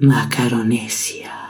Macaronesia.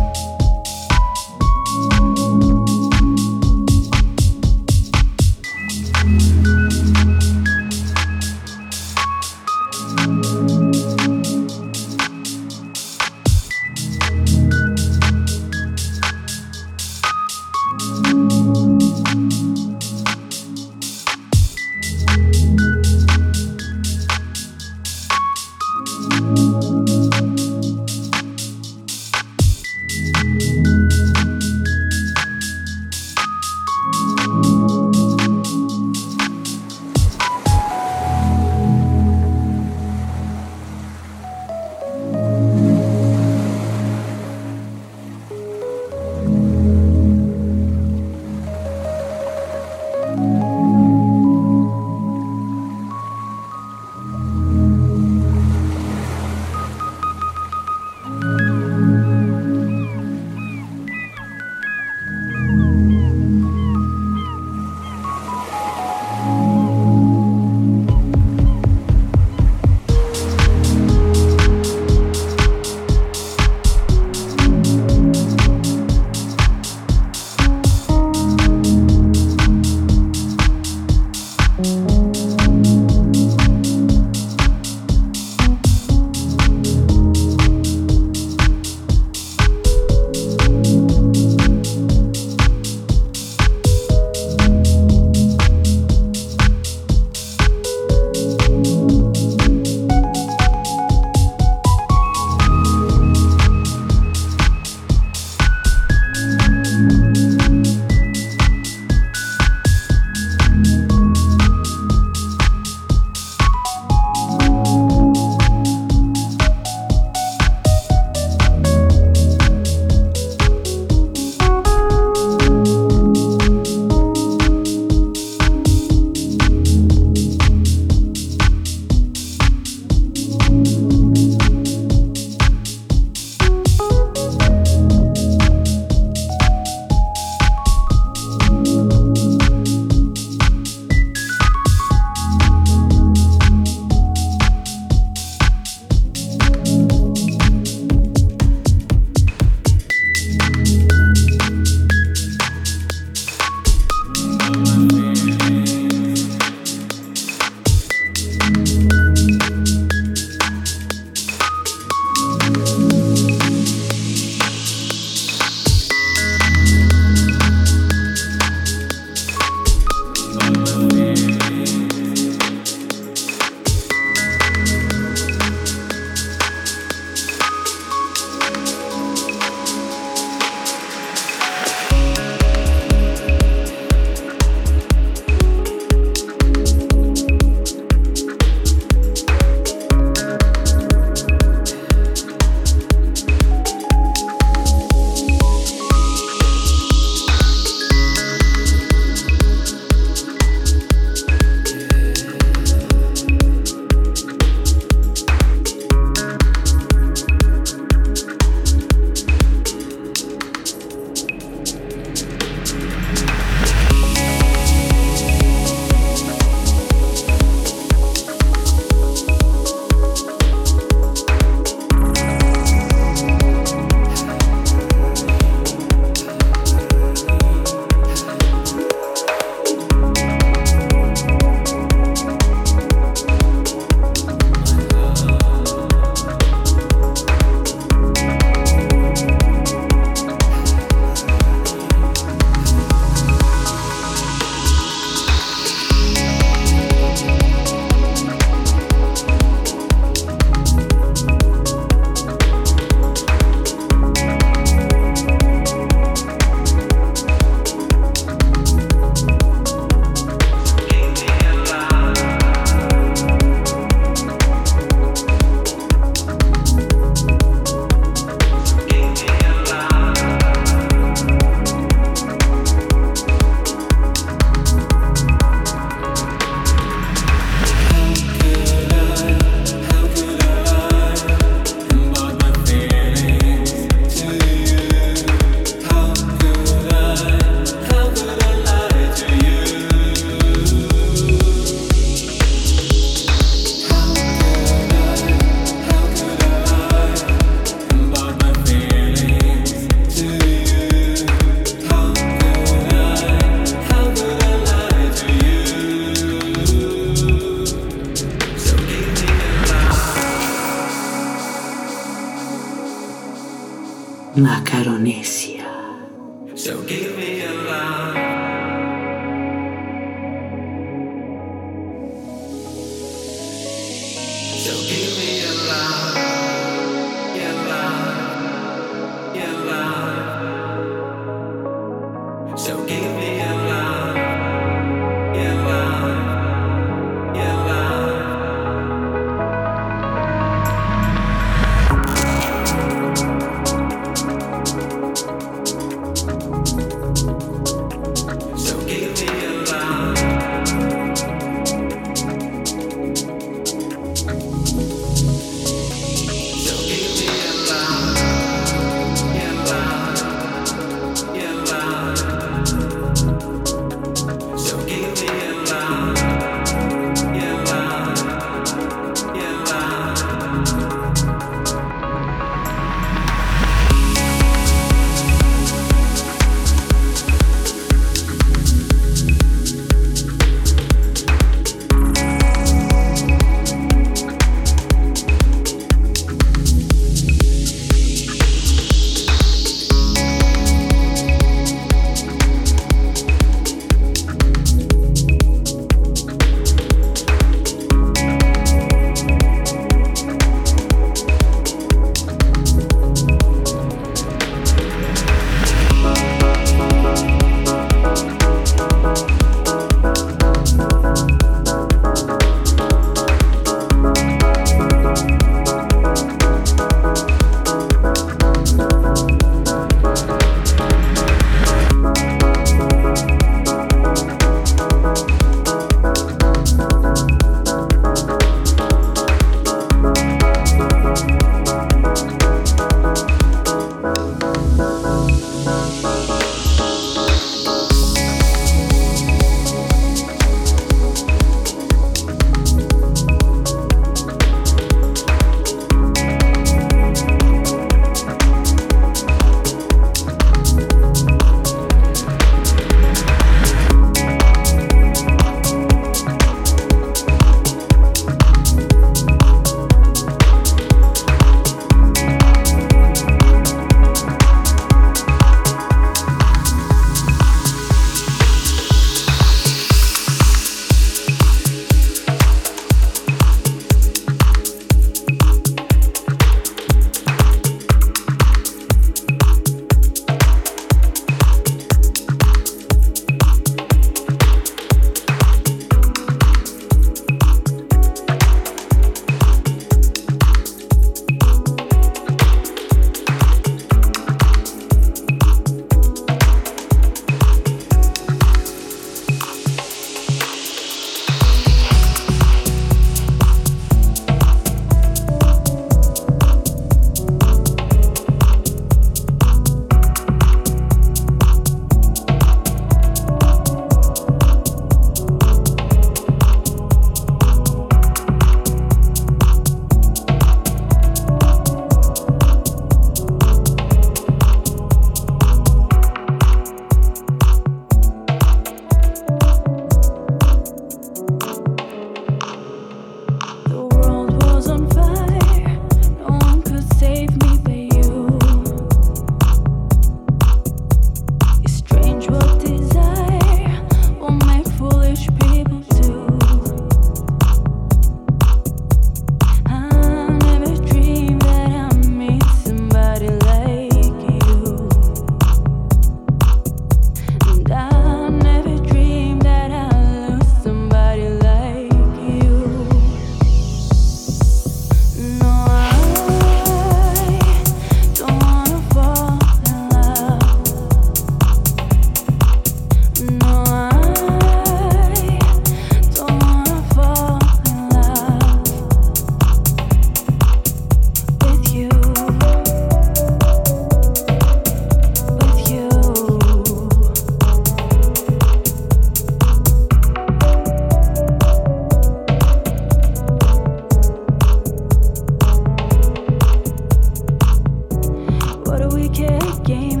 What a wicked? Game